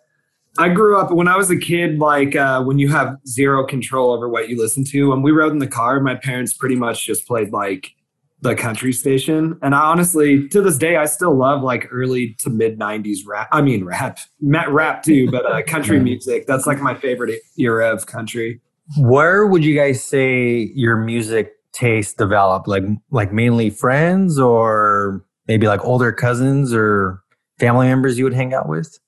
I grew up when I was a kid, like uh, when you have zero control over what you listen to. When we rode in the car, my parents pretty much just played like the country station. And I honestly, to this day, I still love like early to mid 90s rap. I mean, rap, Met rap too, but uh, country *laughs* music. That's like my favorite era of country. Where would you guys say your music taste developed? Like, like mainly friends, or maybe like older cousins or family members you would hang out with?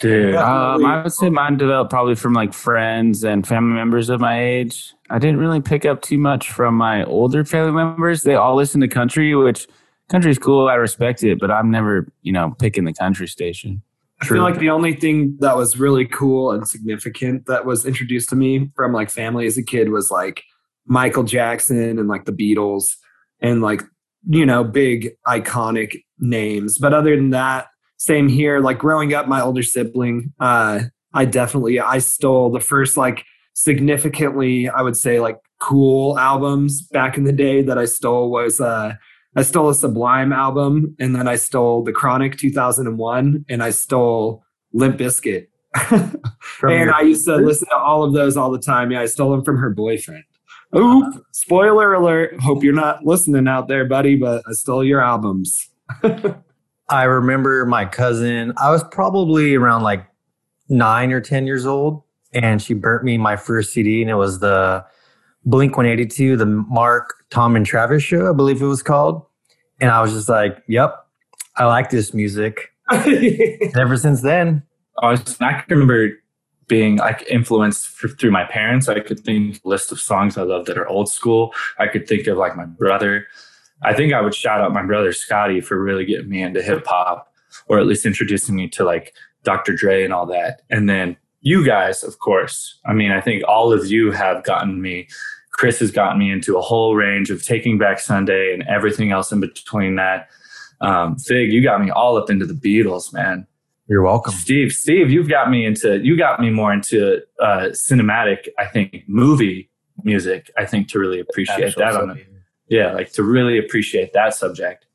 Dude, Um, I would say mine developed probably from like friends and family members of my age. I didn't really pick up too much from my older family members. They all listen to country, which country's cool. I respect it, but I'm never, you know, picking the country station. I feel like the only thing that was really cool and significant that was introduced to me from like family as a kid was like Michael Jackson and like the Beatles and like, you know, big iconic names. But other than that, same here. Like growing up, my older sibling, uh, I definitely I stole the first like significantly, I would say like cool albums back in the day that I stole was uh I stole a Sublime album and then I stole The Chronic 2001 and I stole Limp Bizkit *laughs* and I used to listen to all of those all the time. Yeah, I stole them from her boyfriend. Oop! Spoiler alert. Hope you're not listening out there, buddy, but I stole your albums. *laughs* I remember my cousin, I was probably around like nine or 10 years old, and she burnt me my first CD, and it was the Blink 182, the Mark, Tom, and Travis show, I believe it was called. And I was just like, yep, I like this music. *laughs* Ever since then, I, was, I can remember being like influenced for, through my parents. I could think list of songs I love that are old school. I could think of like my brother. I think I would shout out my brother Scotty for really getting me into hip hop, or at least introducing me to like Dr. Dre and all that. And then you guys, of course. I mean, I think all of you have gotten me. Chris has gotten me into a whole range of Taking Back Sunday and everything else in between that. Um, Fig, you got me all up into the Beatles, man. You're welcome. Steve, Steve, you've got me into you got me more into uh, cinematic. I think movie music. I think to really appreciate Actual that on a, yeah, like to really appreciate that subject.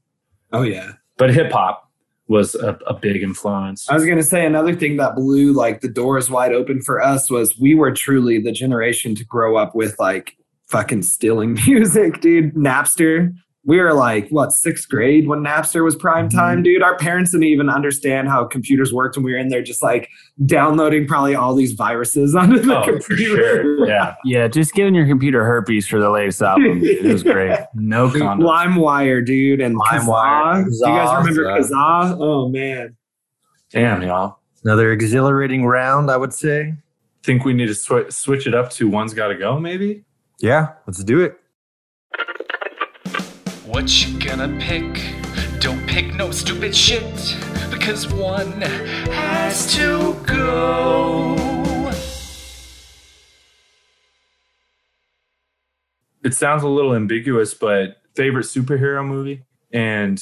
oh yeah. But hip hop was a, a big influence. I was gonna say another thing that blew like the doors wide open for us was we were truly the generation to grow up with like fucking stealing *laughs* music, dude. Napster. We were like what sixth grade when Napster was prime mm-hmm. time, dude. Our parents didn't even understand how computers worked, and we were in there just like downloading probably all these viruses *laughs* onto the Oh, computer. sure. Yeah. Yeah, just giving your computer herpes for the latest album. *laughs* It was great. No Dude, condom. LimeWire, dude, and LimeWire, Kazaa. Do you guys Kazaa, remember yeah. Kazaa? Oh man. Damn, y'all. Another exhilarating round, I would say. Think we need to sw- switch it up to one's got to go, maybe? Yeah, let's do it. What you gonna pick? Don't pick no stupid shit because one has to go. It sounds a little ambiguous, but favorite superhero movie? And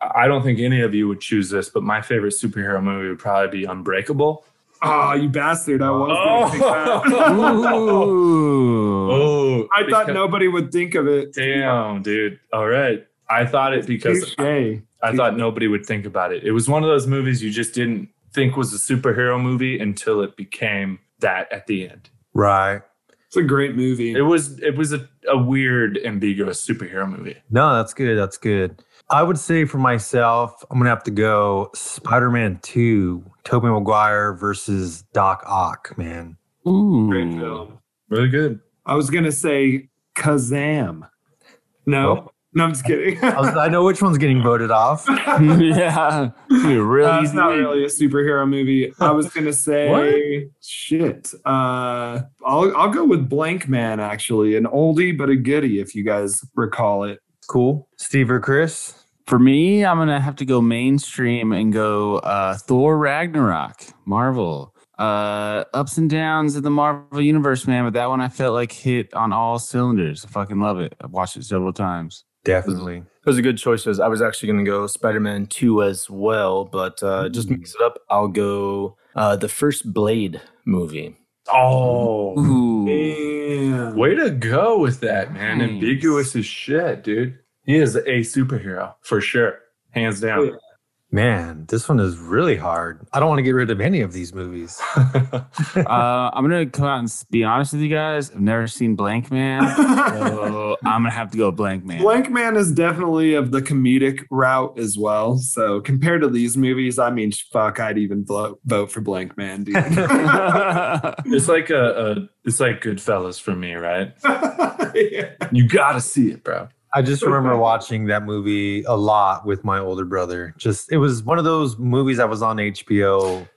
I don't think any of you would choose this, but my favorite superhero movie would probably be Unbreakable. Oh, you bastard! I was. gonna oh. pick that. *laughs* Ooh. Oh, I thought because- nobody would think of it. Damn, dude. All right. I thought it because Touche. I thought nobody would think about it. It was one of those movies you just didn't think was a superhero movie until it became that at the end. Right. It's a great movie. It was it was a, a weird, ambiguous superhero movie. No, that's good. That's good. I would say for myself, I'm gonna have to go Spider-Man 2, Tobey Maguire versus Doc Ock, man. Ooh. Great film. Really good. I was gonna say Kazaam. No, Oh. no, I'm just kidding. I, was- I know which one's getting voted off. *laughs* *laughs* yeah. Dude, really That's easy not really a superhero movie. I was gonna *laughs* say shit. Uh, I'll I'll go with Blank Man actually, an oldie but a goodie if you guys recall it. Cool. Steve or Chris? For me, I'm gonna have to go mainstream and go uh, Thor Ragnarok, Marvel. Uh, ups and downs in the Marvel universe, man. But that one I felt like hit on all cylinders. I fucking love it. I've watched it several times. Definitely. Those are good choices. I was actually going to go Spider Man 2 as well, but uh, just Mm. mix it up. I'll go uh, the first Blade movie. Oh, Ooh. Way to go with that, man. Nice. Ambiguous as shit, dude. He is a superhero for sure, hands down. Man, this one is really hard. I don't want to get rid of any of these movies. *laughs* Uh, I'm gonna come out and be honest with you guys. I've never seen Blank Man, so *laughs* I'm gonna have to go Blank Man. Blank Man is definitely of the comedic route as well. So compared to these movies, I mean, fuck, I'd even vote vote for Blank Man, dude. *laughs* It's like a, a it's like Goodfellas for me, right? Yeah. You gotta see it, bro. I just remember watching that movie a lot with my older brother. Just it was one of those movies that was on HBO,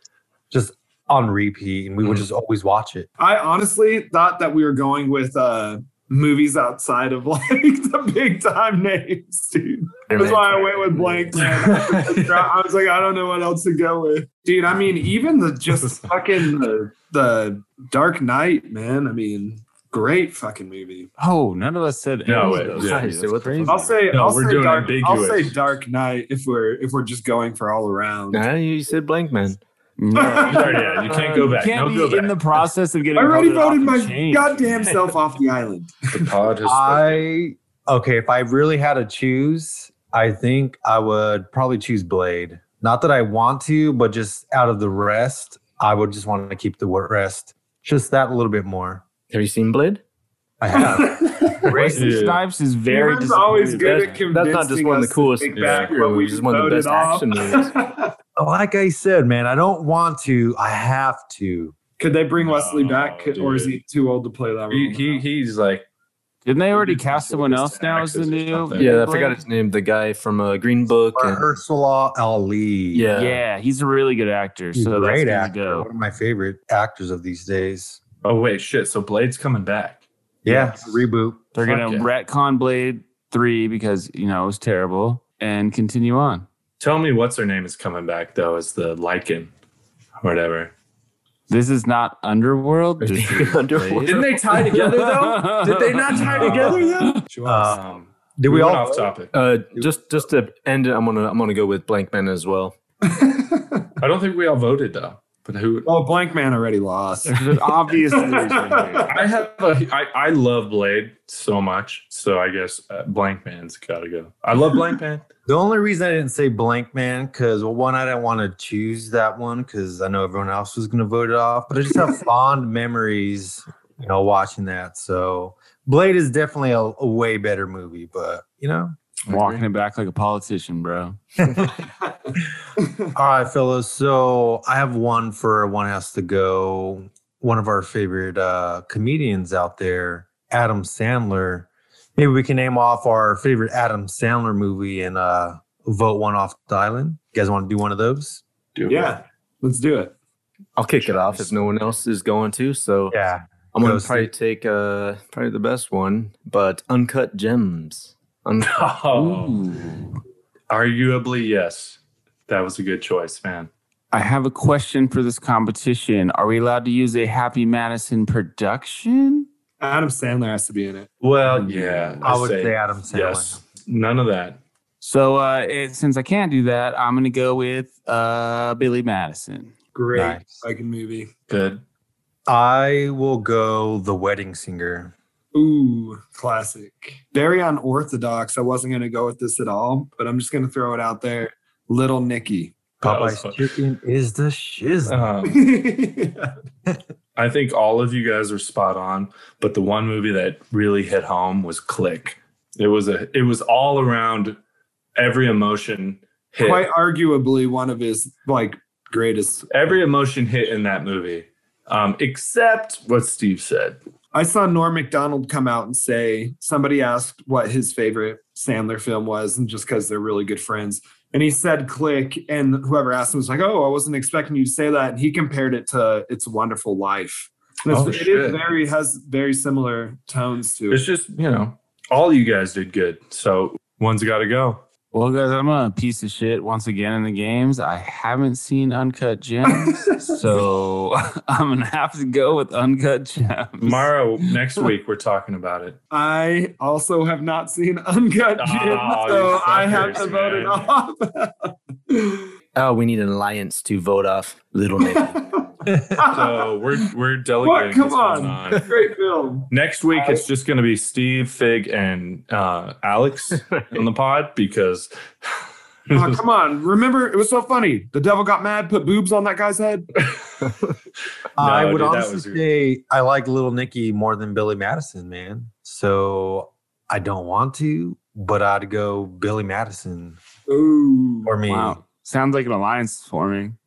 just on repeat, and we would Mhm. just always watch it. I honestly thought that we were going with uh movies outside of *laughs* like the big time names, dude. That's why I went with Blank Man. *laughs* I was like, I don't know what else to go with, dude. I mean, even the just *laughs* fucking the, the Dark Knight, man. I mean, great fucking movie. oh, none of us said No, any wait, of those yeah. things. Say That's what the crazy. I'll say, No, I'll we're say doing Dark. I'll say. Dark Knight if we're if we're just going for all around. Nah, you said Blank Man. No. *laughs* Yeah, you can't go back. You can't no, be go back. in the process of getting I already voted off voted and my changed. goddamn *laughs* self off the island. *laughs* the pod has I okay, if I really had to choose, I think I would probably choose Blade. Not that I want to, but just out of the rest, I would just want to keep the rest. Just that a little bit more. Have you seen Blade? I have. *laughs* Wesley Yeah. Snipes is very Cameron's always disappointed. good at convincing That's not just one of the coolest take back superhero we movies, it's one of the best off. action *laughs* movies. like I said, man, I don't want to. I have to. Could they bring Wesley No, back, Could- or is he too old to play that role? He, he he's like Didn't they already cast someone else now as the new? something. Yeah, I Blade? forgot his name. The guy from uh, Green Book. and- Mahershala Ali. yeah. Yeah, he's a really good actor. He's so a great that's actor. gonna One of my favorite actors of these days. Oh wait shit. So Blade's coming back. Yeah, it's a reboot. They're Fuck gonna yeah. retcon Blade three because you know it was terrible and continue on. Tell me what's her name is coming back though as the Lycan, whatever. This is not Underworld. This is Underworld. Didn't they tie together though? *laughs* Did they not tie together though? Um, did we, we all? off topic. Uh, just just to end it, I'm gonna I'm gonna go with Blank Man as well. *laughs* I don't think we all voted though. But who? Well, Blank Man already lost. There's an obvious *laughs* reason here. I have a, I, I love Blade so much, so I guess uh, Blank Man's got to go. I love Blank Man. *laughs* The only reason I didn't say Blank Man because well, one, I didn't want to choose that one because I know everyone else was going to vote it off. But I just have *laughs* fond memories, you know, watching that. So Blade is definitely a, a way better movie. But you know, Walking it back like a politician, bro. *laughs* All right, fellas. So I have one for one has to go. One of our favorite uh, comedians out there, Adam Sandler. Maybe we can name off our favorite Adam Sandler movie and uh, vote one off the island. You guys want to do one of those? Do yeah, let's do it. I'll kick it off if no one else is going to. So Yeah. I'm gonna probably take uh probably the best one, but Uncut Gems. Un- *laughs* Oh, arguably yes. That was a good choice, man. I have a question for this competition. Are we allowed to use a Happy Madison production? Adam Sandler has to be in it. Well, yeah, I would say Adam Sandler. yes. None of that. So uh, it, since I can't do that, I'm going to go with uh, Billy Madison. Great Nice. fucking movie. Good. I will go The Wedding Singer. Ooh, classic. Very unorthodox. I wasn't going to go with this at all, but I'm just going to throw it out there. Little Nicky. Popeye's chicken is the shiz. Um, *laughs* *laughs* I think all of you guys are spot on, but the one movie that really hit home was Click. It was a it was all around every emotion hit. Quite arguably one of his like greatest. every emotion hit in that movie. Um, except what Steve said. I saw Norm Macdonald come out and say somebody asked what his favorite Sandler film was, and just because they're really good friends. And he said click, and whoever asked him was like, Oh, I wasn't expecting you to say that. And he compared it to It's a Wonderful Life. And it's, Oh, it is very has very similar tones to it. It's just, you know, all you guys did good. So one's got to go. Well, guys, I'm a piece of shit once again in the games. I haven't seen Uncut Gems, *laughs* so *laughs* I'm going to have to go with Uncut Gems. Tomorrow, next week, we're talking about it. I also have not seen Uncut Oh, Gems, so you I have to fuckers, vote it off. *laughs* oh, we need an alliance to vote off Little Nicky. *laughs* So we're we're delegating. what? delegating. Come this one on. *laughs* Great film. Next week, it's just going to be Steve, Fig, and uh, Alex *laughs* on the pod because Oh, come on. Remember, it was so funny. The devil got mad, put boobs on that guy's head. I would dude, honestly say I like Little Nicky more than Billy Madison, man. So I don't want to, but I'd go Billy Madison Ooh. or me. Wow. Sounds like an alliance forming.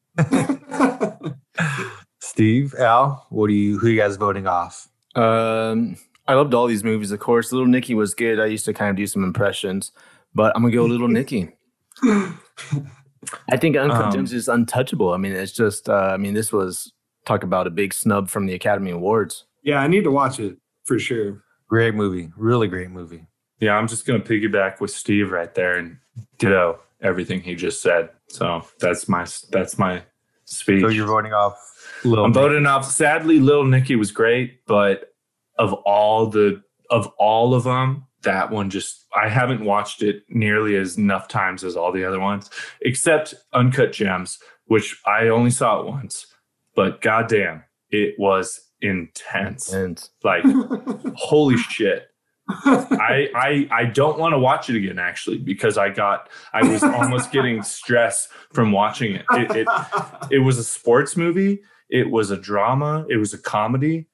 Steve, Al, what do you? Who you guys voting off? Um, I loved all these movies, of course. Little Nicky was good. I used to kind of do some impressions, but I'm gonna go Little Nicky. *laughs* I think Uncut Um, Gems is untouchable. I mean, it's just. Uh, I mean, this was talk about a big snub from the Academy Awards. yeah, I need to watch it for sure. Great movie, really great movie. yeah, I'm just going to piggyback with Steve right there and ditto everything he just said. So that's my that's my speech. So you're voting off Little. I'm Nicky. voting off. Sadly, Little Nicky was great, but of all the of all of them, that one just I haven't watched it nearly as enough times as all the other ones, except Uncut Gems, which I only saw it once. But goddamn, it was intense. And Like holy shit. I I I don't want to watch it again actually because I got I was almost getting *laughs* stress from watching it. It, it it was a sports movie it was a drama, it was a comedy,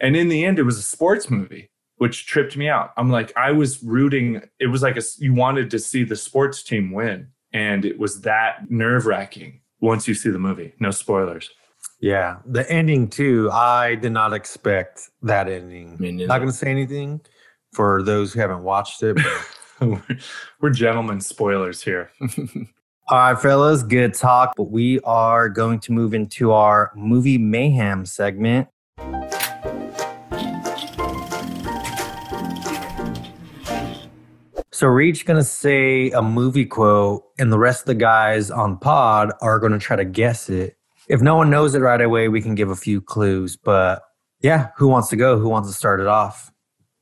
and in the end, it was a sports movie, which tripped me out. I'm like, I was rooting. It was like a, you wanted to see the sports team win, and it was that nerve wracking. Once you see the movie, no spoilers. Yeah, the ending too. I did not expect that ending. Me neither. Not going to say anything for those who haven't watched it. but- *laughs* We're gentlemen spoilers here. *laughs* All right, fellas, good talk. But we are going to move into our movie mayhem segment. So we're each going to say a movie quote, and the rest of the guys on pod are going to try to guess it. If no one knows it right away, we can give a few clues. But yeah, who wants to go? Who wants to start it off?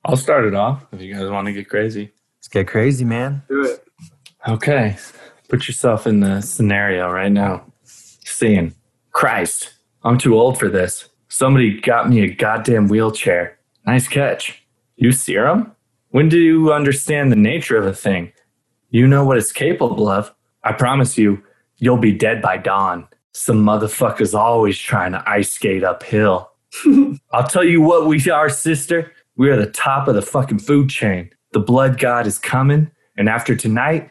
I'll start it off if you guys want to get crazy. Let's get crazy, man. Do it. Okay. Put yourself in the scenario right now. Seeing, Christ, I'm too old for this. Somebody got me a goddamn wheelchair. Nice catch. You serum? When do you understand the nature of a thing? You know what it's capable of. I promise you, you'll be dead by dawn. Some motherfucker's always trying to ice skate uphill. *laughs* I'll tell you what we are, sister. We are the top of the fucking food chain. The blood god is coming, and after tonight,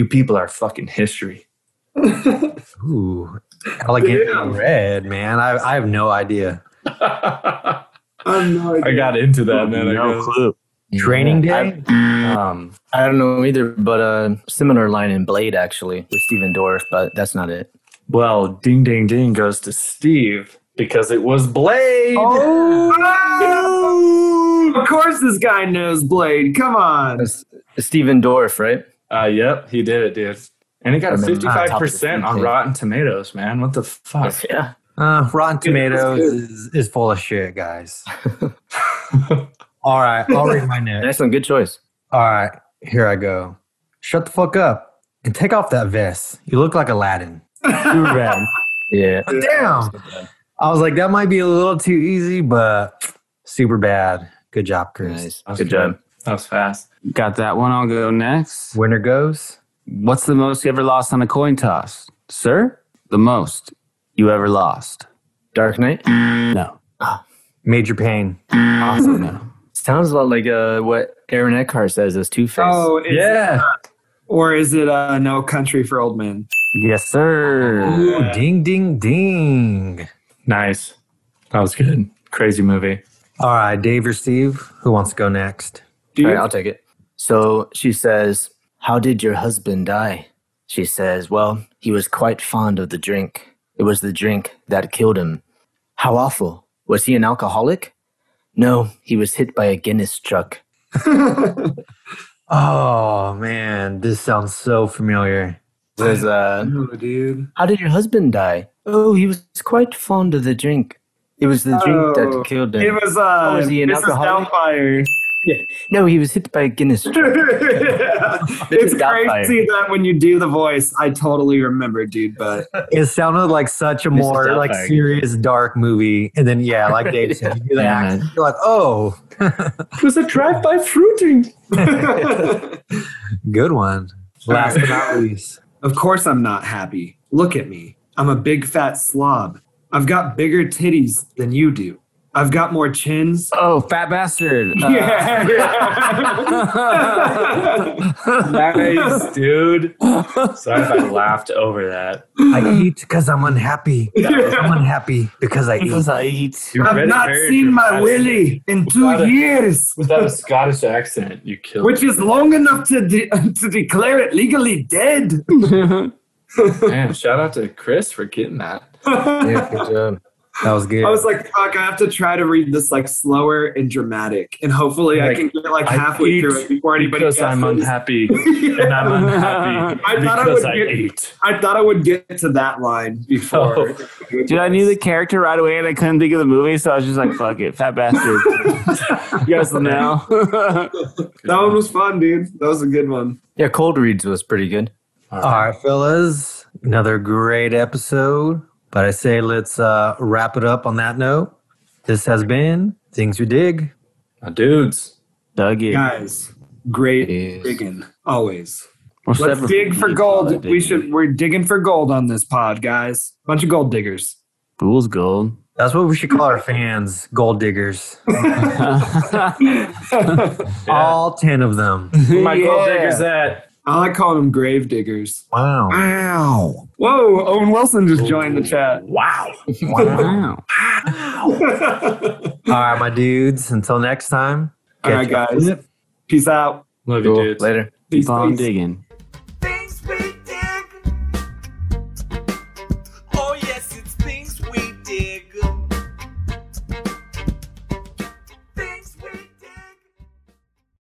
you people are fucking history. *laughs* Ooh, elegant Damn. red, man. I, I have no idea. *laughs* I have no idea. I got into that, man. I no guess. clue. Training day? Um, I don't know either, but a similar line in Blade actually with Stephen Dorff, but that's not it. well, ding, ding, ding goes to Steve because it was Blade. Oh, *laughs* of course, this guy knows Blade. Come on. That's Stephen Dorff, right? Uh, yep, he did it, dude. And he got a And then on top of the 55% on Rotten Tomatoes, man. What the fuck? *laughs* Yeah. Uh, Rotten Yeah, Tomatoes is, is full of shit, guys. *laughs* All right, I'll read my next. Excellent, good choice. All right, here I go. Shut the fuck up and take off that vest. You look like Aladdin. Super *laughs* bad. Yeah. Damn. I was like, that might be a little too easy, but super bad. Good job, Chris. Nice. That was Good job. That was fast. Got that one. I'll go next. Winner goes. What's the most you ever lost on a coin toss? Sir? The most you ever lost? Dark Knight. No. *gasps* Major pain. Also no. Sounds a lot like uh, what Aaron Eckhart says as Two Face. Oh, is Yeah. or is it uh, No Country for Old Men? Yes, sir. Ooh, ding, ding, ding. Nice. That was good. Crazy movie. All right, Dave or Steve, who wants to go next? Do All you? right, I'll take it. So she says, How did your husband die? She says, Well, he was quite fond of the drink. It was the drink that killed him. How awful. Was he an alcoholic? No, he was hit by a Guinness truck. *laughs* Oh man, this sounds so familiar. Says, uh, Oh, dude. How did your husband die? Oh, he was quite fond of the drink. It was the drink Oh, that killed him. It was uh, Oh, is he an Mrs. alcoholic? Doubtfire. *laughs* no, he was hit by a Guinness *laughs* it's Doubtfire. crazy that when you do the voice, I totally remember, dude. But *laughs* It sounded like such a Mrs. more like Doubtfire. serious dark movie, and then yeah, like Dave said, you do the Yeah, accent, you're like, oh, It was a drive-by fruiting. good one. Last but not least, of course, I'm not happy. Look at me. I'm a big fat slob. I've got bigger titties than you do. I've got more chins. Oh, fat bastard. Uh, *laughs* Yeah. *laughs* Nice, dude. Sorry if I laughed over that. I eat because I'm unhappy. I'm unhappy because I eat. because I eat. You read I've not seen my dramatically. willy in Without two a- years, Without a Scottish accent, you killed which is long enough to de- *laughs* to declare it legally dead. it. Man, shout out to Chris for getting that. yeah, good job. That was good. I was like, fuck, I have to try to read this like slower and dramatic, and hopefully I can get like halfway through it before anybody because I'm guesses. unhappy *laughs* and I'm unhappy I thought I because would I get- ate. I thought I would get to that line before. Oh. Dude, I knew the character right away and I couldn't think of the movie, so I was just like, fuck it, fat bastard. *laughs* you guys will know. *laughs* that one was fun, dude. That was a good one. Yeah, Cold Reads was pretty good. All right, fellas, another great episode. But I say let's uh, wrap it up on that note. This has been Things You Dig. My dudes. Dug it. Guys, great Yes. digging always. We're Let's dig for gold. We should. We're digging for gold on this pod, guys. Bunch of gold diggers. Fool's gold. That's what we should call our fans, gold diggers. *laughs* All 10 of them. *laughs* My gold Yeah. diggers at I like calling them grave diggers. Wow. Ow. Whoa, Owen Wilson just joined the chat. wow. *laughs* Wow. wow. All right, my dudes. Until next time. All right, guys. Peace out. Love you, Cool. dudes. Later. Peace, Keep on peace. digging.